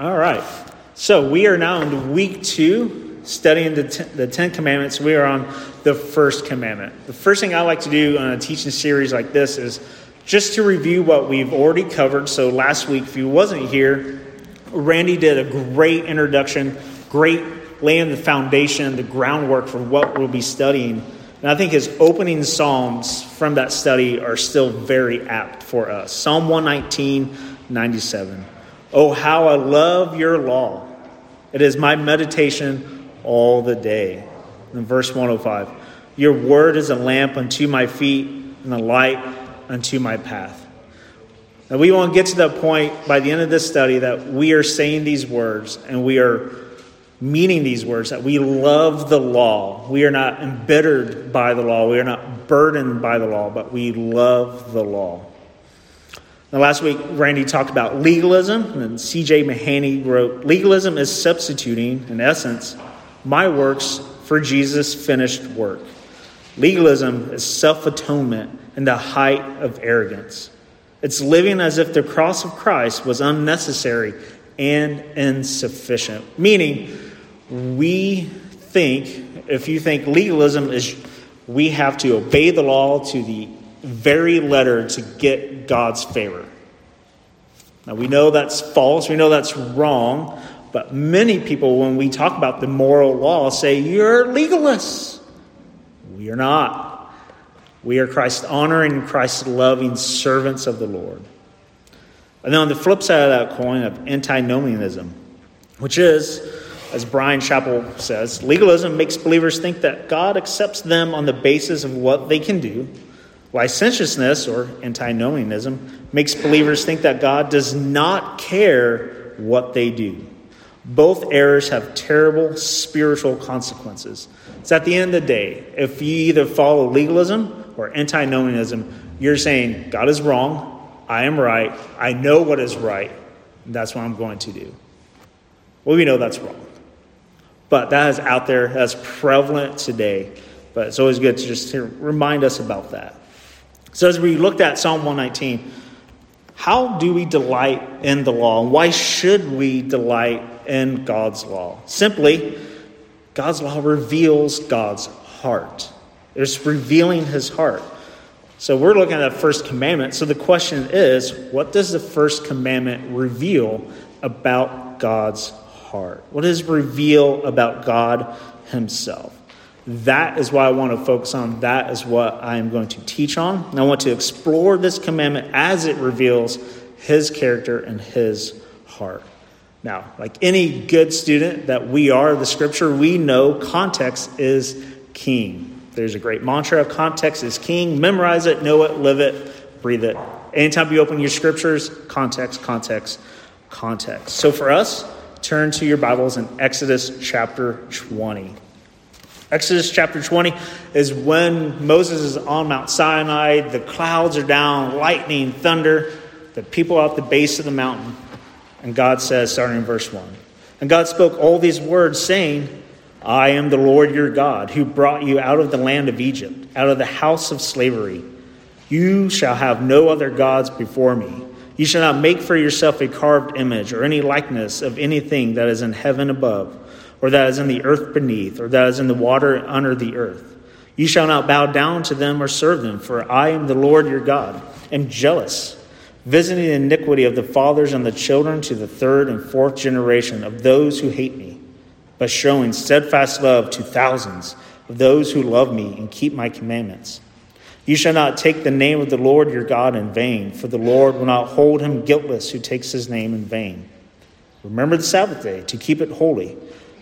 All right. So we are now in week two, studying the, ten, the Ten Commandments. We are on the first commandment. The first thing I like to do on a teaching series like this is just to review what we've already covered. So last week, if you wasn't here, Randy did a great introduction, great laying the foundation, the groundwork for what we'll be studying. And I think his opening psalms from that study are still very apt for us. Psalm 119, 97. Oh, how I love your law. It is my meditation all the day. In verse 105, your word is a lamp unto my feet and a light unto my path. Now, we want to get to that point by the end of this study that we are saying these words and we are meaning these words, that we love the law. We are not embittered by the law, we are not burdened by the law, but we love the law. Now, last week, Randy talked about legalism, and C.J. Mahaney wrote Legalism is substituting, in essence, my works for Jesus' finished work. Legalism is self atonement and the height of arrogance. It's living as if the cross of Christ was unnecessary and insufficient. Meaning, we think, if you think legalism is we have to obey the law to the very letter to get God's favor. Now, we know that's false, we know that's wrong, but many people, when we talk about the moral law, say, You're legalists. We are not. We are Christ honoring, Christ loving servants of the Lord. And then on the flip side of that coin of antinomianism, which is, as Brian Chapell says, legalism makes believers think that God accepts them on the basis of what they can do Licentiousness, or antinomianism, makes believers think that God does not care what they do. Both errors have terrible spiritual consequences. It's at the end of the day, if you either follow legalism or antinomianism, you're saying, God is wrong, I am right, I know what is right, that's what I'm going to do. Well, we know that's wrong. But that is out there, that's prevalent today. But it's always good to just remind us about that. So, as we looked at Psalm 119, how do we delight in the law? And why should we delight in God's law? Simply, God's law reveals God's heart. It's revealing his heart. So we're looking at the first commandment. So the question is, what does the first commandment reveal about God's heart? What does it reveal about God himself? That is what I want to focus on. That is what I am going to teach on. And I want to explore this commandment as it reveals his character and his heart. Now, like any good student that we are the scripture, we know context is king. There's a great mantra of context is king. Memorize it, know it, live it, breathe it. Anytime you open your scriptures, context, context, context. So for us, turn to your Bibles in Exodus chapter 20. Exodus chapter 20 is when Moses is on Mount Sinai, the clouds are down, lightning, thunder, the people at the base of the mountain. And God says, starting in verse 1, And God spoke all these words, saying, I am the Lord your God, who brought you out of the land of Egypt, out of the house of slavery. You shall have no other gods before me. You shall not make for yourself a carved image or any likeness of anything that is in heaven above or that is in the earth beneath, or that is in the water under the earth. You shall not bow down to them or serve them, for I am the Lord your God, am jealous, visiting the iniquity of the fathers and the children to the third and fourth generation of those who hate me, but showing steadfast love to thousands of those who love me and keep my commandments. You shall not take the name of the Lord your God in vain, for the Lord will not hold him guiltless who takes his name in vain. Remember the Sabbath day to keep it holy.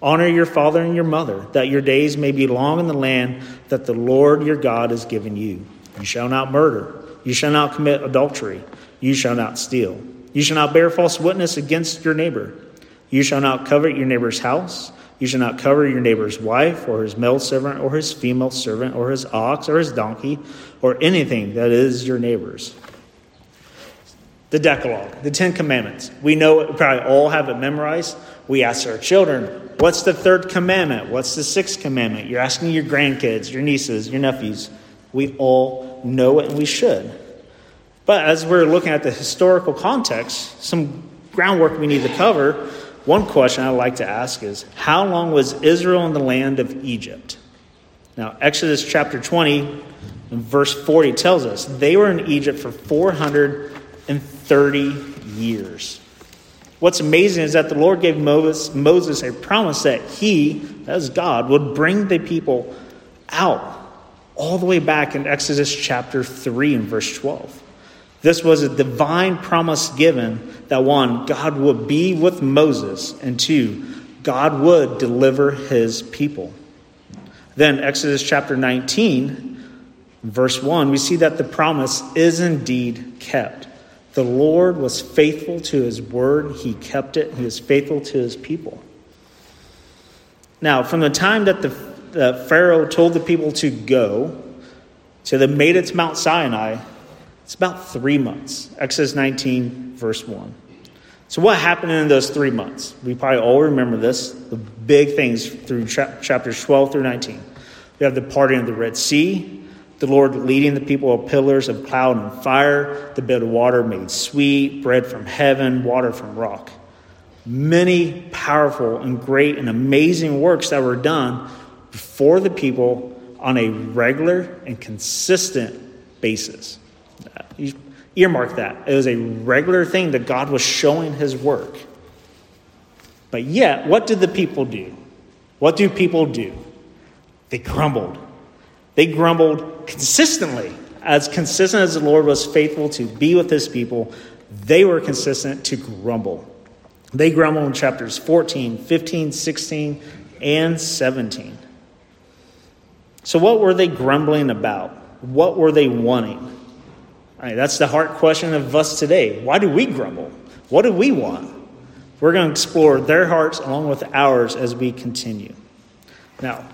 Honor your father and your mother, that your days may be long in the land that the Lord your God has given you. You shall not murder. You shall not commit adultery. You shall not steal. You shall not bear false witness against your neighbor. You shall not covet your neighbor's house. You shall not cover your neighbor's wife, or his male servant, or his female servant, or his ox, or his donkey, or anything that is your neighbor's. The Decalogue, the Ten Commandments. We know it, we probably all have it memorized. We ask our children, What's the third commandment? What's the sixth commandment? You're asking your grandkids, your nieces, your nephews. We all know it and we should. But as we're looking at the historical context, some groundwork we need to cover, one question I'd like to ask is How long was Israel in the land of Egypt? Now, Exodus chapter 20 verse 40 tells us they were in Egypt for 430 years. What's amazing is that the Lord gave Moses a promise that he, as God, would bring the people out all the way back in Exodus chapter 3 and verse 12. This was a divine promise given that one, God would be with Moses, and two, God would deliver his people. Then, Exodus chapter 19, verse 1, we see that the promise is indeed kept. The Lord was faithful to his word, he kept it, he was faithful to his people. Now, from the time that the, the Pharaoh told the people to go to the made it to Mount Sinai, it's about three months. Exodus 19, verse 1. So, what happened in those three months? We probably all remember this the big things through chapters 12 through 19. We have the parting of the Red Sea, the Lord leading the people of pillars of cloud and fire, the bed of water made sweet, bread from heaven, water from rock. Many powerful and great and amazing works that were done before the people on a regular and consistent basis. You earmark that. It was a regular thing that God was showing his work. But yet, what did the people do? What do people do? They grumbled. They grumbled consistently. As consistent as the Lord was faithful to be with his people, they were consistent to grumble. They grumbled in chapters 14, 15, 16, and 17. So, what were they grumbling about? What were they wanting? that's the heart question of us today. Why do we grumble? What do we want? We're going to explore their hearts along with ours as we continue. Now,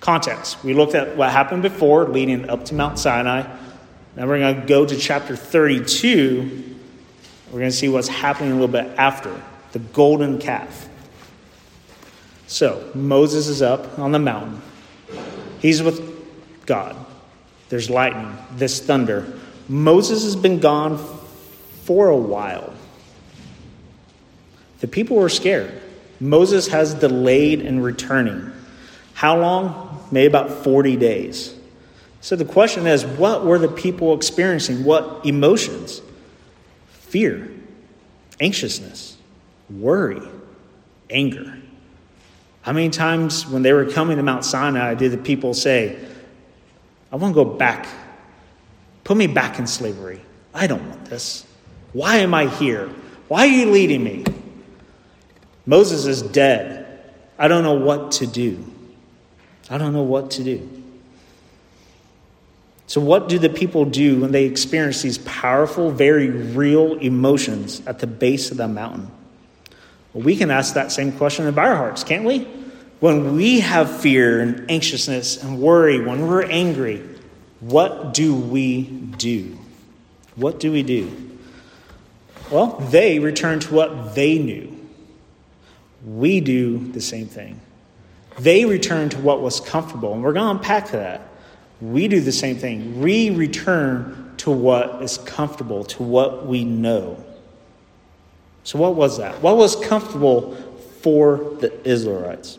Context. We looked at what happened before, leading up to Mount Sinai. Now we're going to go to chapter 32. We're going to see what's happening a little bit after the golden calf. So, Moses is up on the mountain. He's with God. There's lightning, this thunder. Moses has been gone for a while. The people were scared. Moses has delayed in returning. How long? Maybe about 40 days. So the question is what were the people experiencing? What emotions? Fear, anxiousness, worry, anger. How many times when they were coming to Mount Sinai did the people say, I want to go back? Put me back in slavery. I don't want this. Why am I here? Why are you leading me? Moses is dead. I don't know what to do. I don't know what to do. So, what do the people do when they experience these powerful, very real emotions at the base of the mountain? Well, we can ask that same question of our hearts, can't we? When we have fear and anxiousness and worry, when we're angry, what do we do? What do we do? Well, they return to what they knew. We do the same thing. They return to what was comfortable, and we're going to unpack that. We do the same thing. We return to what is comfortable, to what we know. So, what was that? What was comfortable for the Israelites?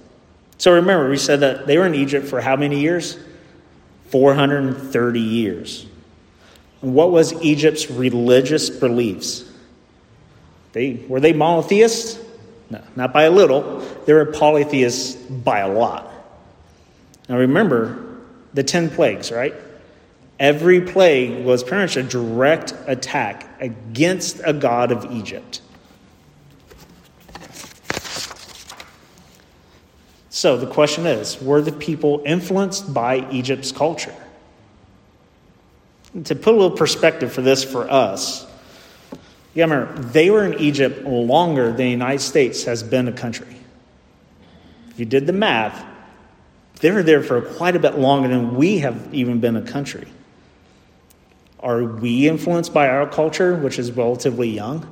So, remember, we said that they were in Egypt for how many years? 430 years. And what was Egypt's religious beliefs? They, were they monotheists? No, not by a little. They were polytheists by a lot. Now remember the 10 plagues, right? Every plague was pretty much a direct attack against a god of Egypt. So the question is were the people influenced by Egypt's culture? To put a little perspective for this for us, you remember, they were in Egypt longer than the United States has been a country. If you did the math, they were there for quite a bit longer than we have even been a country. Are we influenced by our culture, which is relatively young?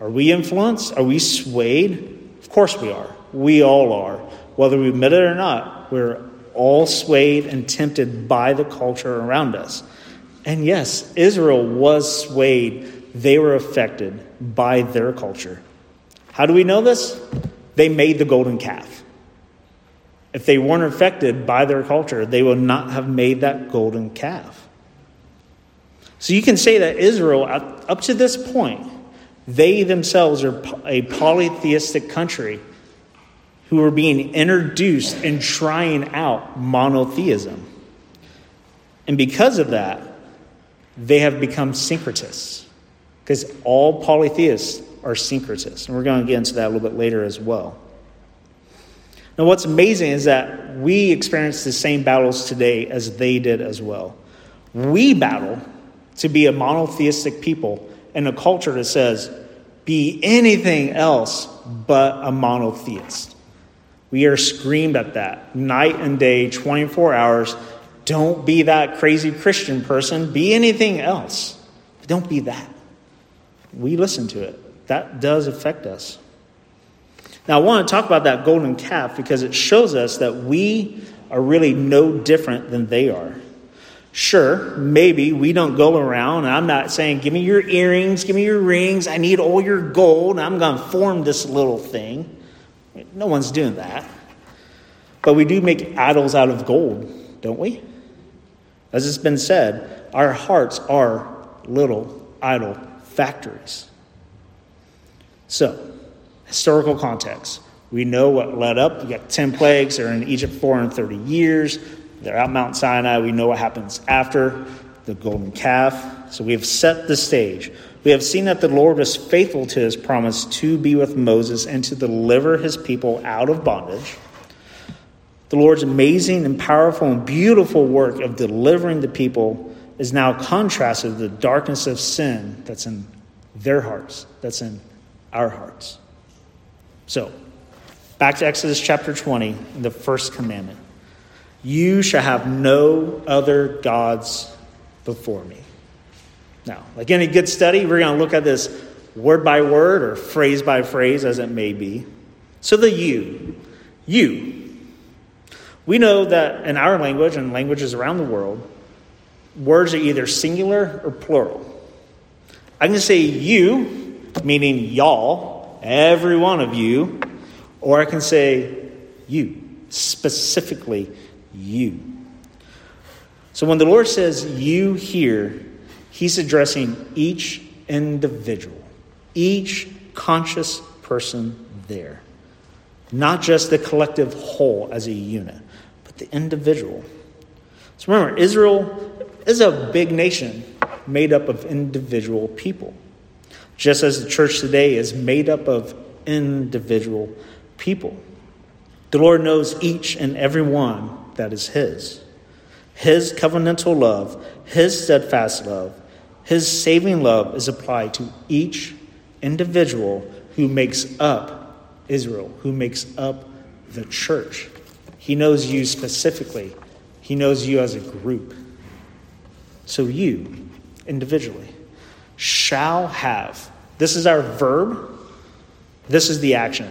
Are we influenced? Are we swayed? Of course we are. We all are. Whether we admit it or not, we're all swayed and tempted by the culture around us. And yes, Israel was swayed. They were affected by their culture. How do we know this? They made the golden calf. If they weren't affected by their culture, they would not have made that golden calf. So you can say that Israel, up to this point, they themselves are a polytheistic country who are being introduced and trying out monotheism. And because of that, they have become syncretists. Because all polytheists are syncretists. And we're going to get into that a little bit later as well. Now, what's amazing is that we experience the same battles today as they did as well. We battle to be a monotheistic people in a culture that says, be anything else but a monotheist. We are screamed at that night and day, 24 hours. Don't be that crazy Christian person. Be anything else. But don't be that. We listen to it. That does affect us. Now, I want to talk about that golden calf because it shows us that we are really no different than they are. Sure, maybe we don't go around, I'm not saying, give me your earrings, give me your rings, I need all your gold, I'm going to form this little thing. No one's doing that. But we do make idols out of gold, don't we? As it's been said, our hearts are little idol factories. So, historical context. We know what led up. You got 10 plagues. They're in Egypt 430 years. They're at Mount Sinai. We know what happens after the golden calf. So we have set the stage. We have seen that the Lord was faithful to his promise to be with Moses and to deliver his people out of bondage. The Lord's amazing and powerful and beautiful work of delivering the people is now contrasted with the darkness of sin that's in their hearts, that's in our hearts. So, back to Exodus chapter 20, the first commandment. You shall have no other gods before me. Now, like any good study, we're going to look at this word by word or phrase by phrase as it may be. So, the you, you. We know that in our language and languages around the world, words are either singular or plural. I can say you, meaning y'all, every one of you, or I can say you, specifically you. So when the Lord says you here, he's addressing each individual, each conscious person there. Not just the collective whole as a unit, but the individual. So remember, Israel is a big nation made up of individual people, just as the church today is made up of individual people. The Lord knows each and every one that is His. His covenantal love, His steadfast love, His saving love is applied to each individual who makes up Israel, who makes up the church. He knows you specifically, He knows you as a group. So you, individually, shall have. This is our verb, this is the action.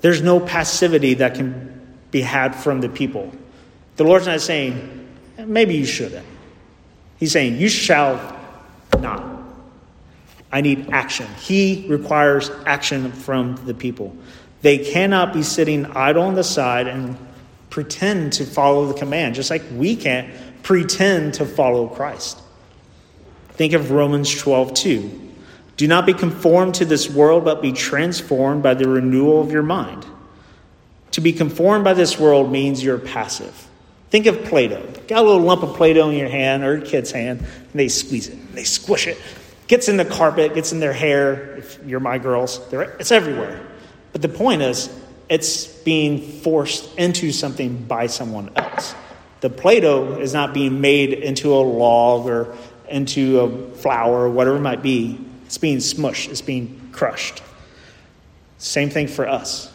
There's no passivity that can be had from the people. The Lord's not saying, maybe you shouldn't. He's saying, you shall not. I need action. He requires action from the people. They cannot be sitting idle on the side and pretend to follow the command, just like we can't pretend to follow Christ. Think of Romans 12, 2. Do not be conformed to this world, but be transformed by the renewal of your mind to be conformed by this world means you're passive. Think of Play Doh. Got a little lump of Play Doh in your hand or your kid's hand, and they squeeze it, they squish it. Gets in the carpet, gets in their hair. If you're my girls, it's everywhere. But the point is, it's being forced into something by someone else. The Play Doh is not being made into a log or into a flower or whatever it might be. It's being smushed, it's being crushed. Same thing for us.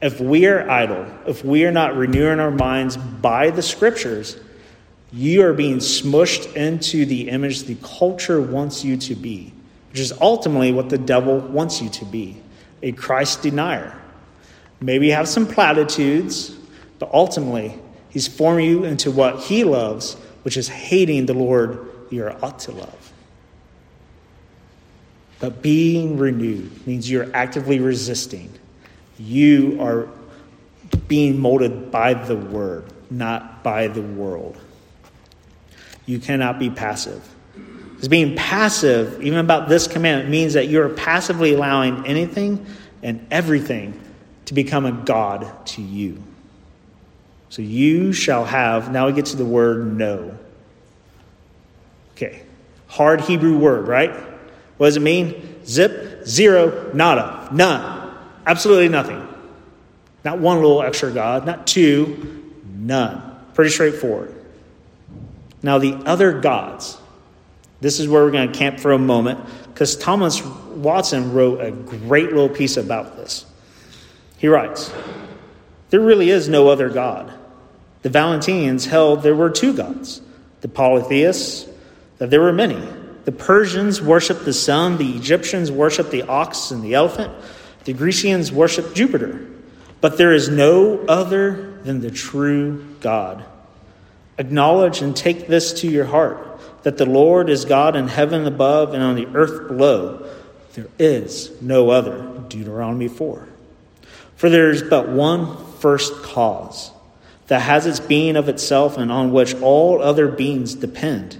If we are idle, if we are not renewing our minds by the scriptures, you are being smushed into the image the culture wants you to be, which is ultimately what the devil wants you to be a Christ denier. Maybe you have some platitudes, but ultimately, he's forming you into what he loves, which is hating the Lord you are ought to love. But being renewed means you're actively resisting. You are being molded by the word, not by the world. You cannot be passive. Because being passive, even about this commandment, means that you're passively allowing anything and everything to become a God to you. So you shall have, now we get to the word no. Okay, hard Hebrew word, right? What does it mean? Zip, zero, nada, none. Absolutely nothing. Not one little extra God, not two, none. Pretty straightforward. Now, the other gods, this is where we're going to camp for a moment because Thomas Watson wrote a great little piece about this. He writes There really is no other God. The Valentinians held there were two gods, the polytheists, that there were many. The Persians worshiped the sun, the Egyptians worshiped the ox and the elephant, the Grecians worshiped Jupiter. But there is no other than the true God. Acknowledge and take this to your heart that the Lord is God in heaven above and on the earth below. There is no other. Deuteronomy 4. For there is but one first cause that has its being of itself and on which all other beings depend.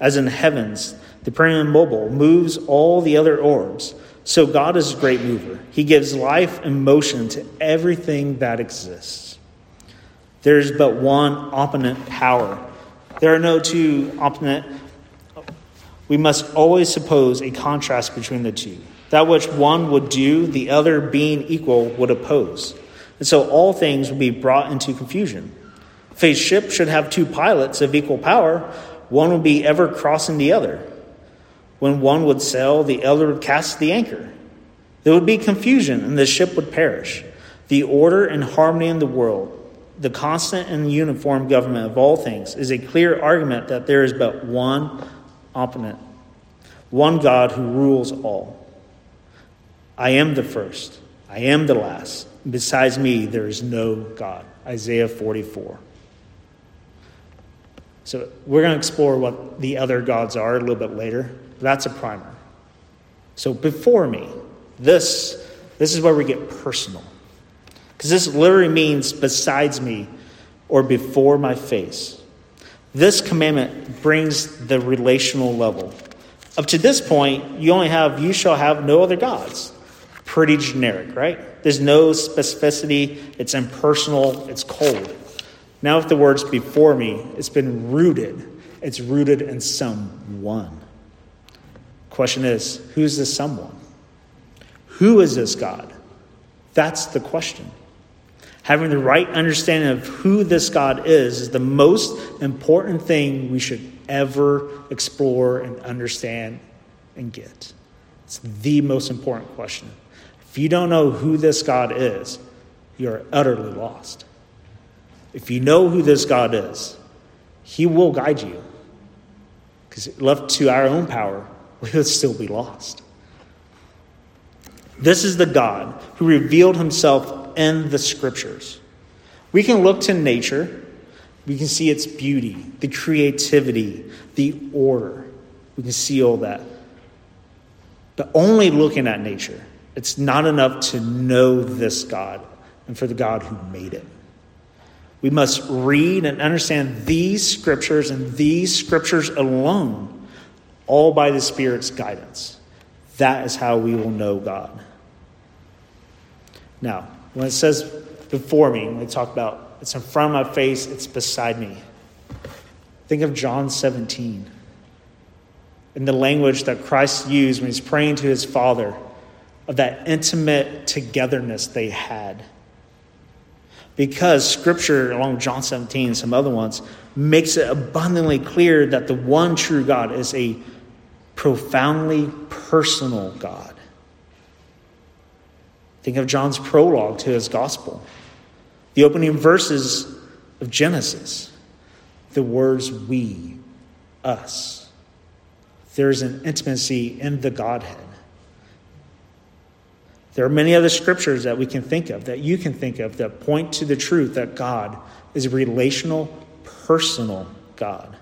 As in heavens, the mobile moves all the other orbs. So God is a great mover. He gives life and motion to everything that exists. There's but one omnipotent power. There are no two opponent. We must always suppose a contrast between the two. That which one would do, the other being equal would oppose. And so all things would be brought into confusion. A ship should have two pilots of equal power, one would be ever crossing the other. When one would sail, the other would cast the anchor. There would be confusion, and the ship would perish. The order and harmony in the world, the constant and uniform government of all things, is a clear argument that there is but one omnipotent, one God who rules all. I am the first, I am the last. Besides me, there is no God. Isaiah 44. So we're going to explore what the other gods are a little bit later. That's a primer. So before me, this, this is where we get personal. Because this literally means besides me or before my face. This commandment brings the relational level. Up to this point, you only have, you shall have no other gods. Pretty generic, right? There's no specificity, it's impersonal, it's cold. Now, if the word's before me, it's been rooted. It's rooted in someone. Question is, who's this someone? Who is this God? That's the question. Having the right understanding of who this God is is the most important thing we should ever explore and understand and get. It's the most important question. If you don't know who this God is, you're utterly lost. If you know who this God is, He will guide you. Because left to our own power, we would still be lost. This is the God who revealed Himself in the Scriptures. We can look to nature, we can see its beauty, the creativity, the order. We can see all that. But only looking at nature, it's not enough to know this God and for the God who made it. We must read and understand these scriptures and these scriptures alone, all by the Spirit's guidance. That is how we will know God. Now, when it says before me, we talk about it's in front of my face, it's beside me. Think of John 17 in the language that Christ used when he's praying to his Father of that intimate togetherness they had because scripture along with john 17 and some other ones makes it abundantly clear that the one true god is a profoundly personal god Think of John's prologue to his gospel, the opening verses of Genesis, the words we, us. There's an intimacy in the Godhead. There are many other scriptures that we can think of, that you can think of, that point to the truth that God is a relational, personal God.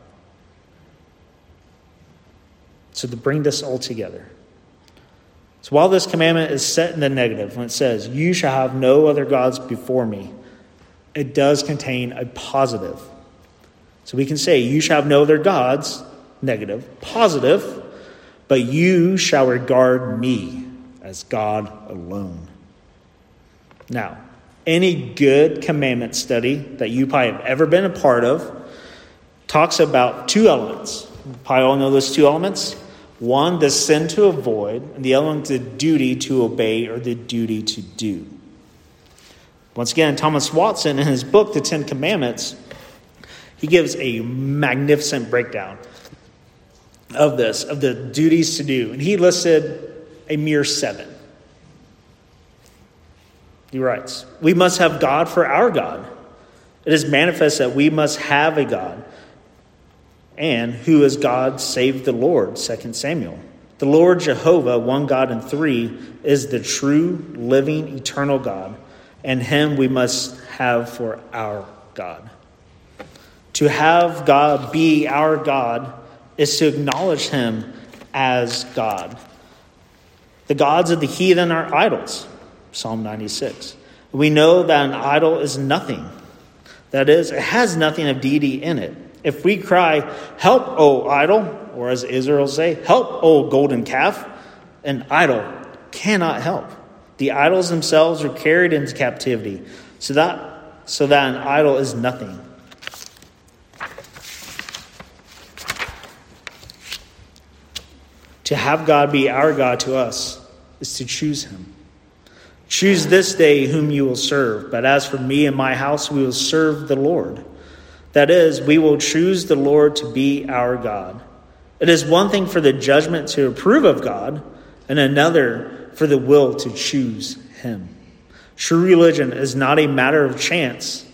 So, to bring this all together. So, while this commandment is set in the negative, when it says, You shall have no other gods before me, it does contain a positive. So, we can say, You shall have no other gods, negative, positive, but you shall regard me as God alone. Now, any good commandment study that you probably have ever been a part of talks about two elements. You probably all know those two elements one, the sin to avoid, and the other one, the duty to obey or the duty to do. Once again, Thomas Watson, in his book, The Ten Commandments, he gives a magnificent breakdown of this, of the duties to do. And he listed a mere seven. He writes, We must have God for our God. It is manifest that we must have a God and who is God save the Lord, 2 Samuel. The Lord Jehovah, one God and three, is the true, living, eternal God, and him we must have for our God. To have God be our God is to acknowledge him as God. The gods of the heathen are idols, Psalm 96. We know that an idol is nothing. That is, it has nothing of deity in it. If we cry, Help, O idol, or as Israel say, Help, O golden calf, an idol cannot help. The idols themselves are carried into captivity, so that, so that an idol is nothing. To have God be our God to us is to choose Him. Choose this day whom you will serve, but as for me and my house, we will serve the Lord. That is, we will choose the Lord to be our God. It is one thing for the judgment to approve of God, and another for the will to choose Him. True religion is not a matter of chance,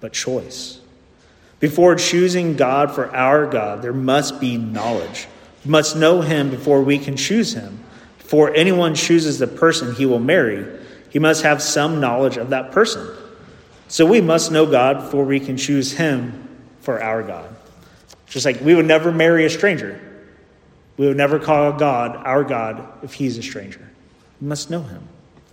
but choice. Before choosing God for our God, there must be knowledge. Must know Him before we can choose Him. Before anyone chooses the person he will marry, he must have some knowledge of that person. So we must know God before we can choose Him for our God. Just like we would never marry a stranger, we would never call God our God if He's a stranger. We must know Him.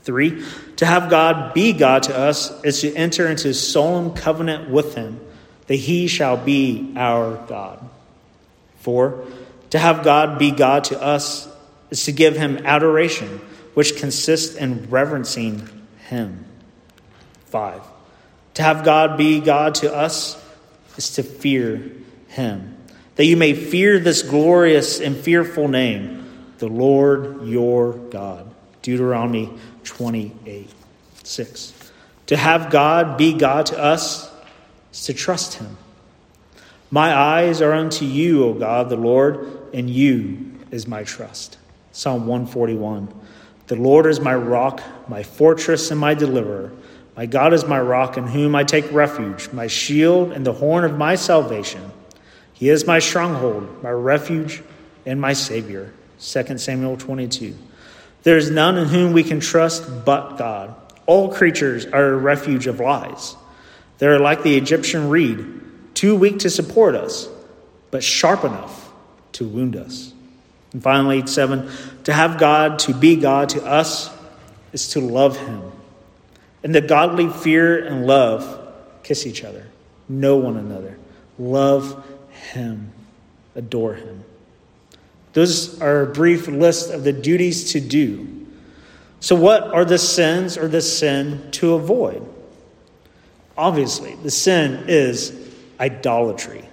Three, to have God be God to us is to enter into solemn covenant with Him that He shall be our God. Four, to have God be God to us is to give Him adoration, which consists in reverencing Him. Five, to have God be God to us is to fear him, that you may fear this glorious and fearful name, the Lord your God. Deuteronomy 28 6. To have God be God to us is to trust him. My eyes are unto you, O God, the Lord, and you is my trust. Psalm 141. The Lord is my rock, my fortress, and my deliverer. My God is my rock in whom I take refuge, my shield and the horn of my salvation. He is my stronghold, my refuge, and my Savior. 2 Samuel 22. There is none in whom we can trust but God. All creatures are a refuge of lies. They are like the Egyptian reed, too weak to support us, but sharp enough to wound us. And finally, seven, to have God to be God to us is to love Him and the godly fear and love kiss each other, know one another, love Him, adore Him. Those are a brief list of the duties to do. So, what are the sins or the sin to avoid? Obviously, the sin is idolatry.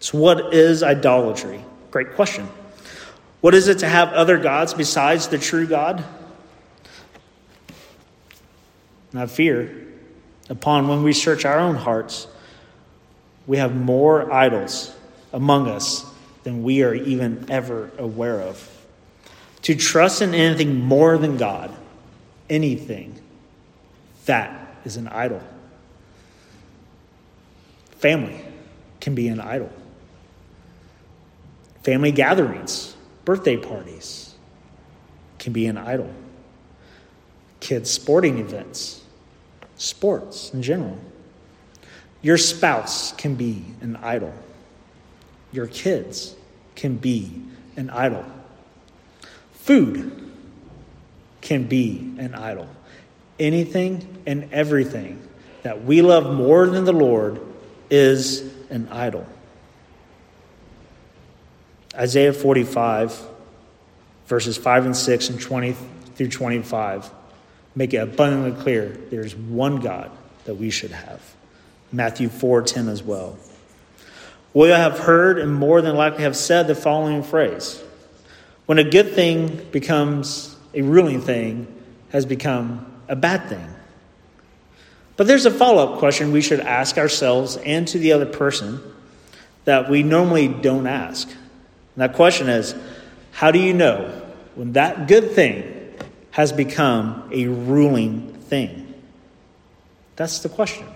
So, what is idolatry? Great question. What is it to have other gods besides the true God? Not fear. Upon when we search our own hearts, we have more idols among us than we are even ever aware of. To trust in anything more than God anything, that is an idol. Family can be an idol. Family gatherings, birthday parties can be an idol. Kids' sporting events, sports in general. Your spouse can be an idol. Your kids can be an idol. Food can be an idol. Anything and everything that we love more than the Lord is an idol. Isaiah 45, verses 5 and 6 and 20 through 25 make it abundantly clear there's one God that we should have. Matthew 4:10 as well. We have heard and more than likely have said the following phrase. When a good thing becomes a ruling thing, has become a bad thing. But there's a follow up question we should ask ourselves and to the other person that we normally don't ask. And that question is how do you know when that good thing has become a ruling thing? That's the question.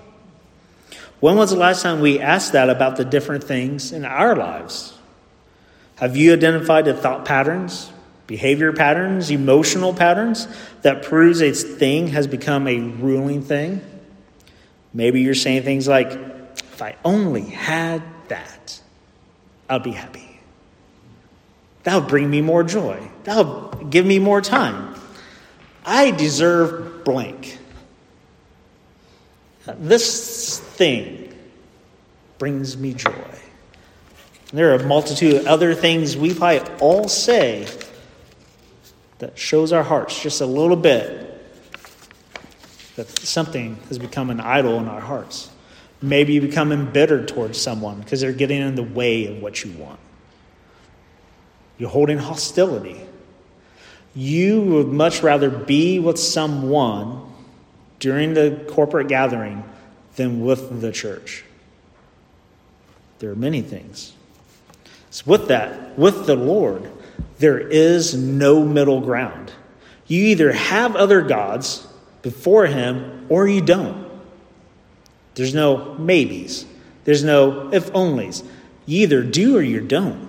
When was the last time we asked that about the different things in our lives? Have you identified the thought patterns, behavior patterns, emotional patterns that proves a thing has become a ruling thing? Maybe you're saying things like, if I only had that, I'd be happy. That would bring me more joy. That'll give me more time. I deserve blank. This thing brings me joy. There are a multitude of other things we might all say that shows our hearts just a little bit that something has become an idol in our hearts. Maybe you become embittered towards someone because they're getting in the way of what you want. You're holding hostility. You would much rather be with someone during the corporate gathering than with the church. There are many things. So, with that, with the Lord, there is no middle ground. You either have other gods before Him or you don't. There's no maybes, there's no if onlys. You either do or you don't.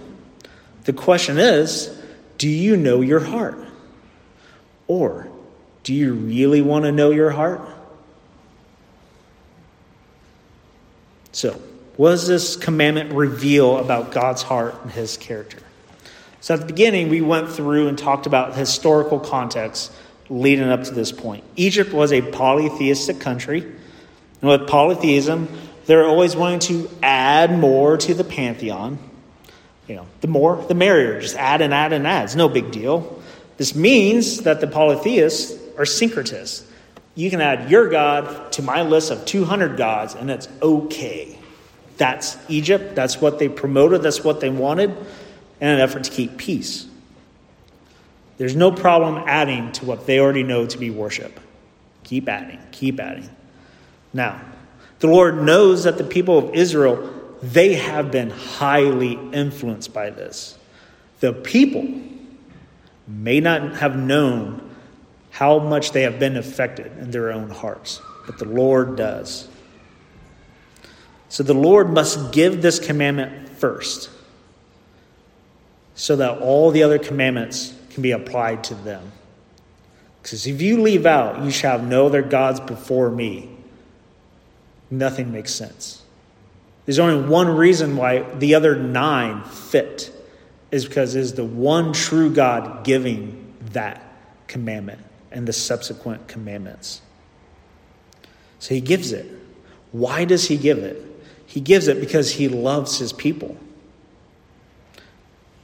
The question is do you know your heart? Or do you really want to know your heart? So, what does this commandment reveal about God's heart and his character? So, at the beginning, we went through and talked about historical context leading up to this point. Egypt was a polytheistic country. And with polytheism, they're always wanting to add more to the pantheon. You know, the more, the merrier. Just add and add and add. It's no big deal. This means that the polytheists are syncretists. You can add your God to my list of 200 gods, and it's okay. That's Egypt. That's what they promoted. That's what they wanted in an effort to keep peace. There's no problem adding to what they already know to be worship. Keep adding, keep adding. Now, the Lord knows that the people of Israel, they have been highly influenced by this. The people may not have known how much they have been affected in their own hearts, but the Lord does. So the Lord must give this commandment first so that all the other commandments can be applied to them. Because if you leave out, you shall have no other gods before me, nothing makes sense. There's only one reason why the other nine fit, is because it is the one true God giving that commandment and the subsequent commandments. So he gives it. Why does he give it? He gives it because he loves his people.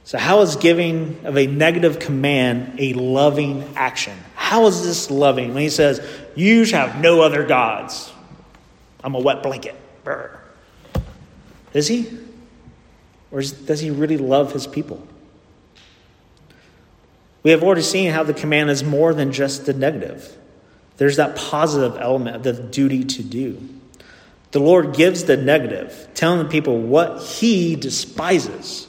So, how is giving of a negative command a loving action? How is this loving when he says, You shall have no other gods? I'm a wet blanket. Brr. Is he? Or is, does he really love his people? We have already seen how the command is more than just the negative. There's that positive element of the duty to do. The Lord gives the negative, telling the people what he despises,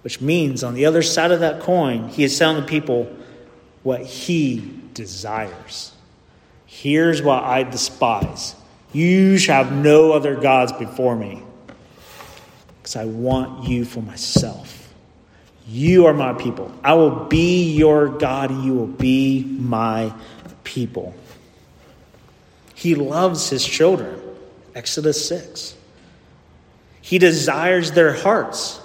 which means on the other side of that coin, he is telling the people what he desires. Here's what I despise you shall have no other gods before me, because I want you for myself. You are my people. I will be your God, and you will be my people. He loves his children. Exodus 6. He desires their hearts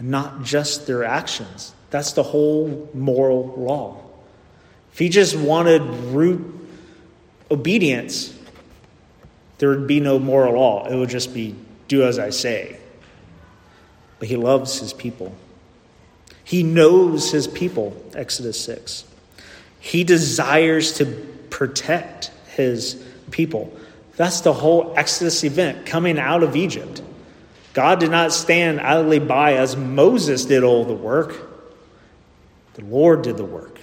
and not just their actions. That's the whole moral law. If he just wanted root obedience, there would be no moral law. It would just be do as I say. But he loves his people. He knows his people, Exodus 6. He desires to protect his people. That's the whole Exodus event coming out of Egypt. God did not stand idly by as Moses did all the work. The Lord did the work.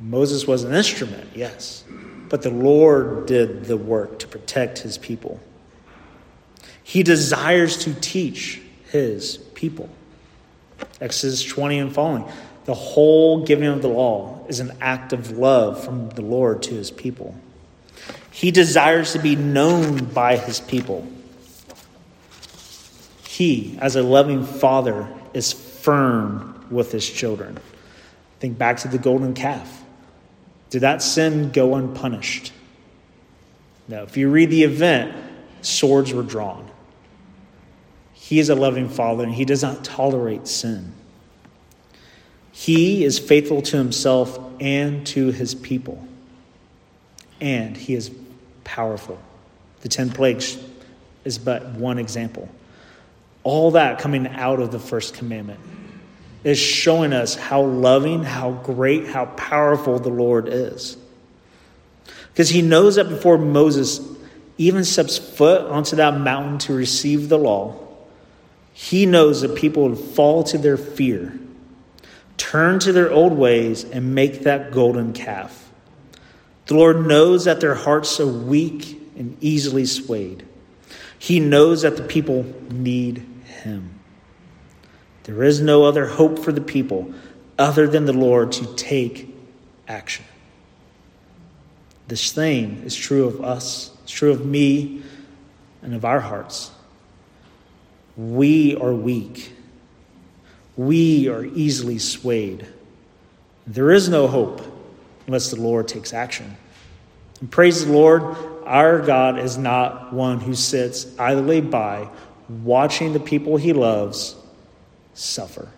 Moses was an instrument, yes, but the Lord did the work to protect his people. He desires to teach his people. Exodus 20 and following. The whole giving of the law is an act of love from the Lord to his people. He desires to be known by his people. He, as a loving father, is firm with his children. Think back to the golden calf. Did that sin go unpunished? No. If you read the event, swords were drawn. He is a loving father and he does not tolerate sin. He is faithful to himself and to his people. And he is powerful. The 10 plagues is but one example. All that coming out of the first commandment is showing us how loving, how great, how powerful the Lord is. Because he knows that before Moses even steps foot onto that mountain to receive the law, he knows that people would fall to their fear, turn to their old ways, and make that golden calf. The Lord knows that their hearts are weak and easily swayed. He knows that the people need Him. There is no other hope for the people other than the Lord to take action. This thing is true of us, it's true of me, and of our hearts. We are weak. We are easily swayed. There is no hope unless the Lord takes action. And praise the Lord, our God is not one who sits idly by watching the people he loves suffer.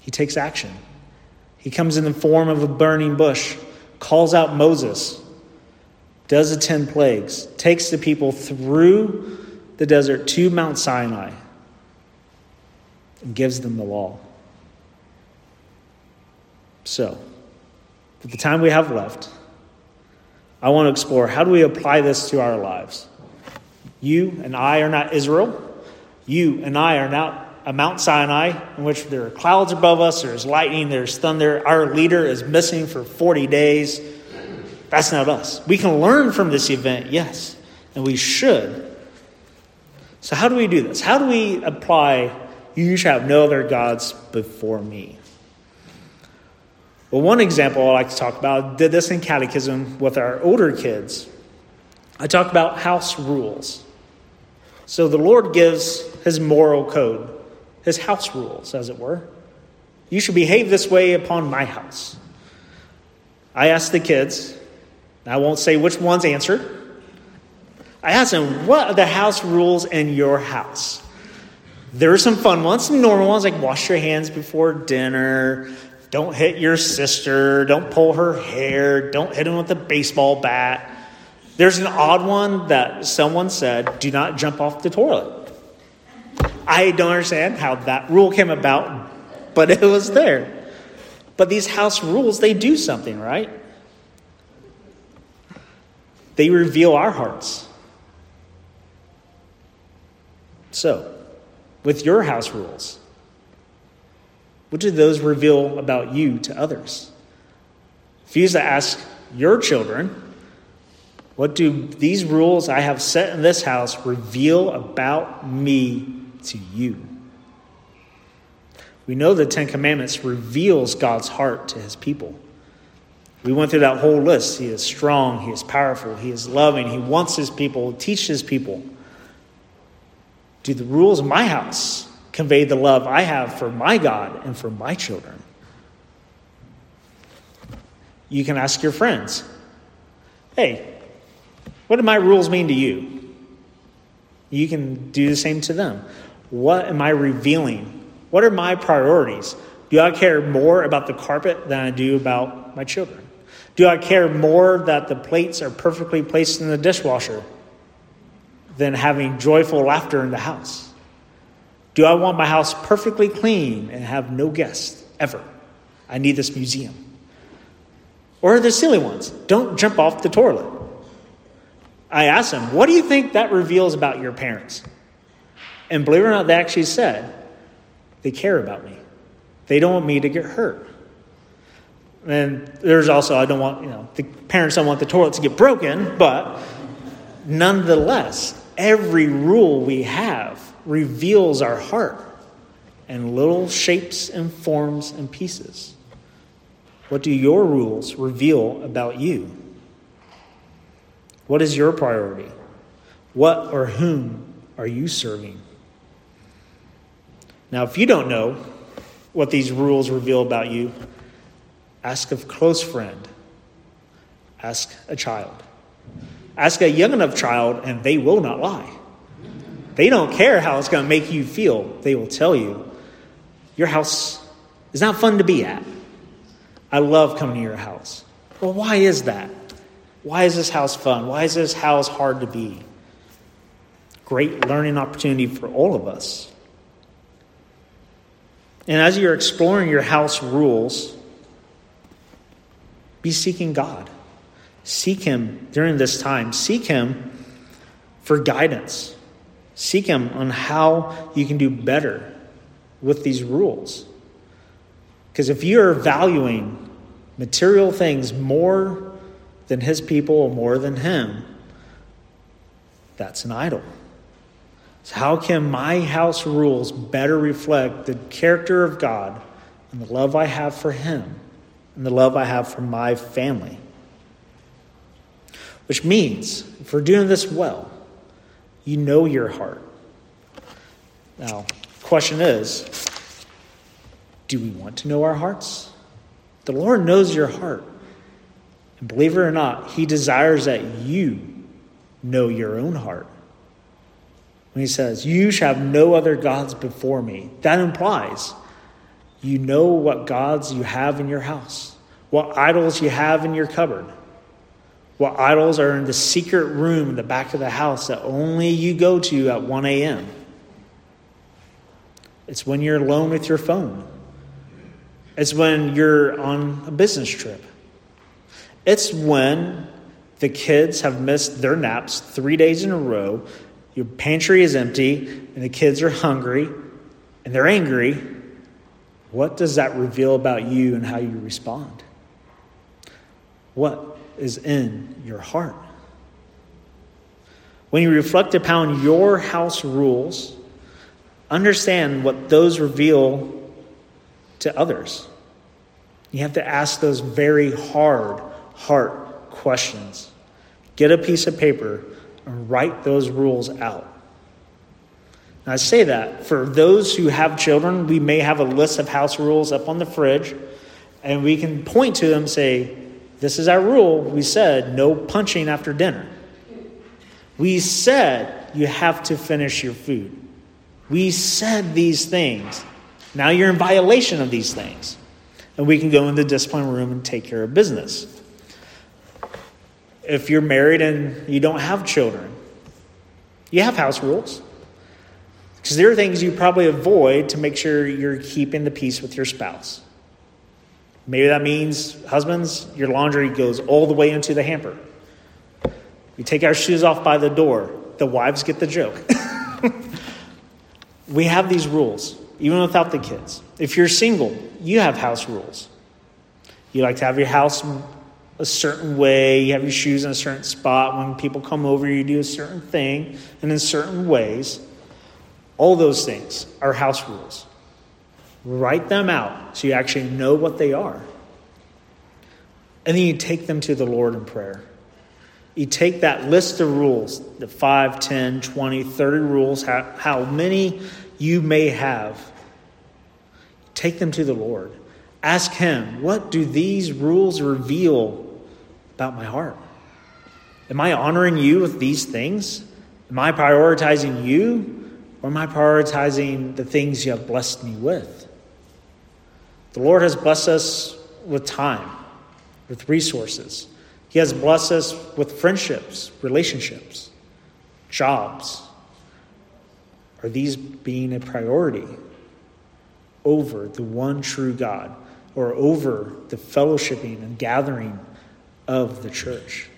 He takes action. He comes in the form of a burning bush, calls out Moses, does the 10 plagues, takes the people through the desert to Mount Sinai, and gives them the law. So, for the time we have left, I want to explore how do we apply this to our lives? You and I are not Israel. You and I are not a Mount Sinai in which there are clouds above us, there's lightning, there's thunder. Our leader is missing for 40 days. That's not us. We can learn from this event, yes, and we should. So, how do we do this? How do we apply, you shall have no other gods before me? Well, one example I like to talk about did this in catechism with our older kids. I talk about house rules. So the Lord gives his moral code, his house rules, as it were. You should behave this way upon my house. I asked the kids, I won't say which ones answered. I asked them, What are the house rules in your house? There are some fun ones, some normal ones like wash your hands before dinner, don't hit your sister. Don't pull her hair. Don't hit him with a baseball bat. There's an odd one that someone said do not jump off the toilet. I don't understand how that rule came about, but it was there. But these house rules, they do something, right? They reveal our hearts. So, with your house rules, what do those reveal about you to others? If you to ask your children, what do these rules I have set in this house reveal about me to you? We know the Ten Commandments reveals God's heart to his people. We went through that whole list. He is strong, he is powerful, he is loving, he wants his people, teach his people. Do the rules of my house convey the love I have for my God and for my children? You can ask your friends, hey, what do my rules mean to you? You can do the same to them. What am I revealing? What are my priorities? Do I care more about the carpet than I do about my children? Do I care more that the plates are perfectly placed in the dishwasher than having joyful laughter in the house? Do I want my house perfectly clean and have no guests ever? I need this museum. Or the silly ones don't jump off the toilet. I asked them, What do you think that reveals about your parents? And believe it or not, they actually said, They care about me. They don't want me to get hurt. And there's also, I don't want, you know, the parents don't want the toilet to get broken, but nonetheless, every rule we have reveals our heart in little shapes and forms and pieces. What do your rules reveal about you? What is your priority? What or whom are you serving? Now, if you don't know what these rules reveal about you, ask a close friend, ask a child. Ask a young enough child, and they will not lie. They don't care how it's going to make you feel. They will tell you, your house is not fun to be at. I love coming to your house. Well, why is that? Why is this house fun? Why is this house hard to be? Great learning opportunity for all of us. And as you're exploring your house rules, be seeking God. Seek Him during this time. Seek Him for guidance. Seek Him on how you can do better with these rules. Because if you're valuing material things more than his people or more than him, that's an idol. So, how can my house rules better reflect the character of God and the love I have for him and the love I have for my family? Which means, if we're doing this well, you know your heart. Now, question is, do we want to know our hearts? The Lord knows your heart. And believe it or not, He desires that you know your own heart. When He says, You shall have no other gods before me, that implies you know what gods you have in your house, what idols you have in your cupboard, what idols are in the secret room in the back of the house that only you go to at 1 a.m. It's when you're alone with your phone. It's when you're on a business trip. It's when the kids have missed their naps three days in a row, your pantry is empty, and the kids are hungry and they're angry. What does that reveal about you and how you respond? What is in your heart? When you reflect upon your house rules, understand what those reveal to others. You have to ask those very hard heart questions. Get a piece of paper and write those rules out. Now, I say that for those who have children, we may have a list of house rules up on the fridge, and we can point to them and say, This is our rule. We said no punching after dinner. We said you have to finish your food. We said these things. Now you're in violation of these things. And we can go in the discipline room and take care of business. If you're married and you don't have children, you have house rules. Because there are things you probably avoid to make sure you're keeping the peace with your spouse. Maybe that means, husbands, your laundry goes all the way into the hamper. We take our shoes off by the door. The wives get the joke. we have these rules even without the kids. If you're single, you have house rules. You like to have your house a certain way, you have your shoes in a certain spot. When people come over, you do a certain thing and in certain ways. All those things are house rules. Write them out so you actually know what they are. And then you take them to the Lord in prayer. You take that list of rules, the 5, 10, 20, 30 rules, how, how many you may have. Take them to the Lord. Ask Him, what do these rules reveal about my heart? Am I honoring you with these things? Am I prioritizing you? Or am I prioritizing the things you have blessed me with? The Lord has blessed us with time, with resources. He has blessed us with friendships, relationships, jobs. Are these being a priority over the one true God or over the fellowshipping and gathering of the church?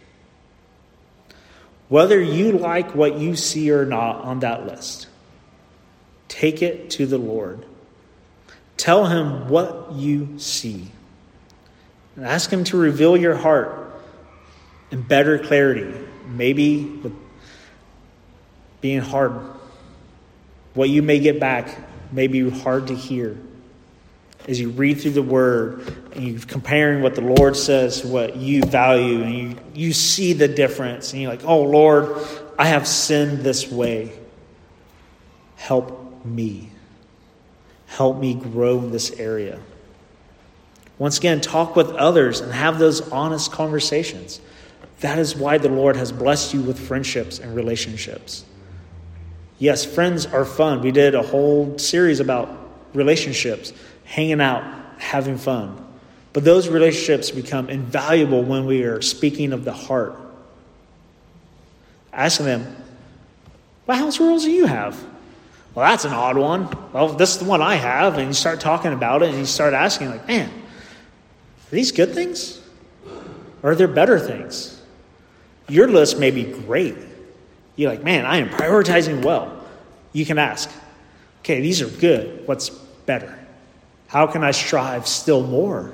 Whether you like what you see or not on that list, take it to the Lord. Tell him what you see. And ask him to reveal your heart in better clarity, maybe with being hard. What you may get back may be hard to hear as you read through the word and you're comparing what the Lord says to what you value, and you, you see the difference, and you're like, oh, Lord, I have sinned this way. Help me. Help me grow in this area. Once again, talk with others and have those honest conversations. That is why the Lord has blessed you with friendships and relationships. Yes, friends are fun. We did a whole series about relationships hanging out, having fun. But those relationships become invaluable when we are speaking of the heart. Asking them, what house rules do you have? Well, that's an odd one. Well, this is the one I have. And you start talking about it and you start asking, like, man, are these good things? Or are there better things? Your list may be great. You're like, man, I am prioritizing well. You can ask, okay, these are good. What's better? How can I strive still more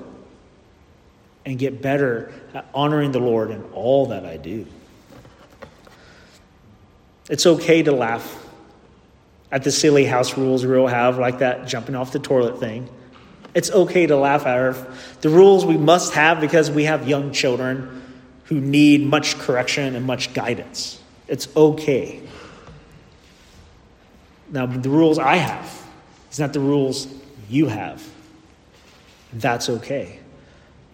and get better at honoring the Lord in all that I do? It's okay to laugh at the silly house rules we'll have, like that jumping off the toilet thing. It's okay to laugh at her. the rules we must have because we have young children who need much correction and much guidance. It's okay. Now, the rules I have is not the rules you have. That's okay.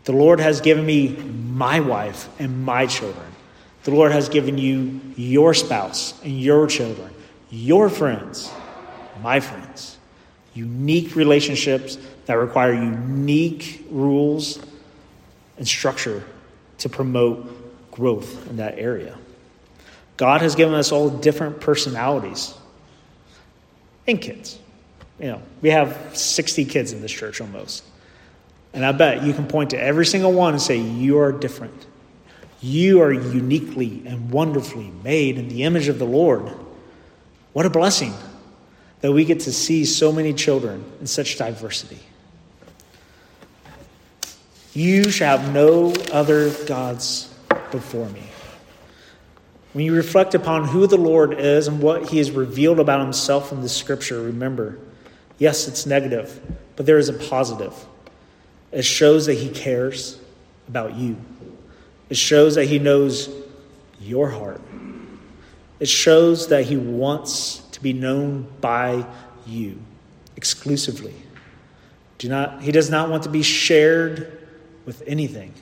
The Lord has given me my wife and my children. The Lord has given you your spouse and your children, your friends, my friends. Unique relationships that require unique rules and structure to promote growth in that area. God has given us all different personalities and kids. You know, we have 60 kids in this church almost. And I bet you can point to every single one and say, You are different. You are uniquely and wonderfully made in the image of the Lord. What a blessing that we get to see so many children in such diversity. You shall have no other gods before me. When you reflect upon who the Lord is and what he has revealed about himself in the scripture, remember, yes, it's negative, but there is a positive. It shows that he cares about you. It shows that he knows your heart. It shows that he wants to be known by you exclusively. Do not, he does not want to be shared with anything.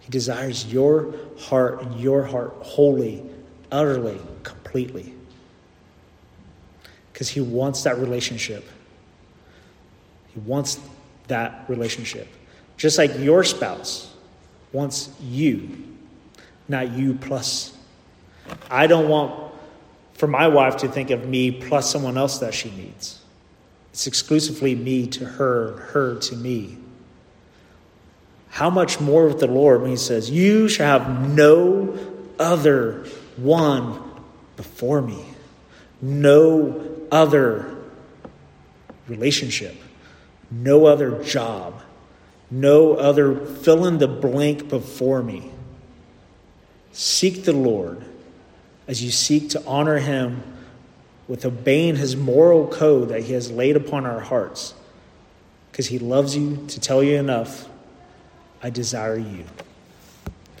He desires your heart and your heart wholly, utterly, completely. Because he wants that relationship. He wants that relationship. Just like your spouse wants you, not you plus. I don't want for my wife to think of me plus someone else that she needs. It's exclusively me to her, her to me. How much more with the Lord when He says, You shall have no other one before me, no other relationship no other job, no other fill in the blank before me. Seek the Lord as you seek to honor Him with obeying His moral code that He has laid upon our hearts, because He loves you to tell you enough. I desire you.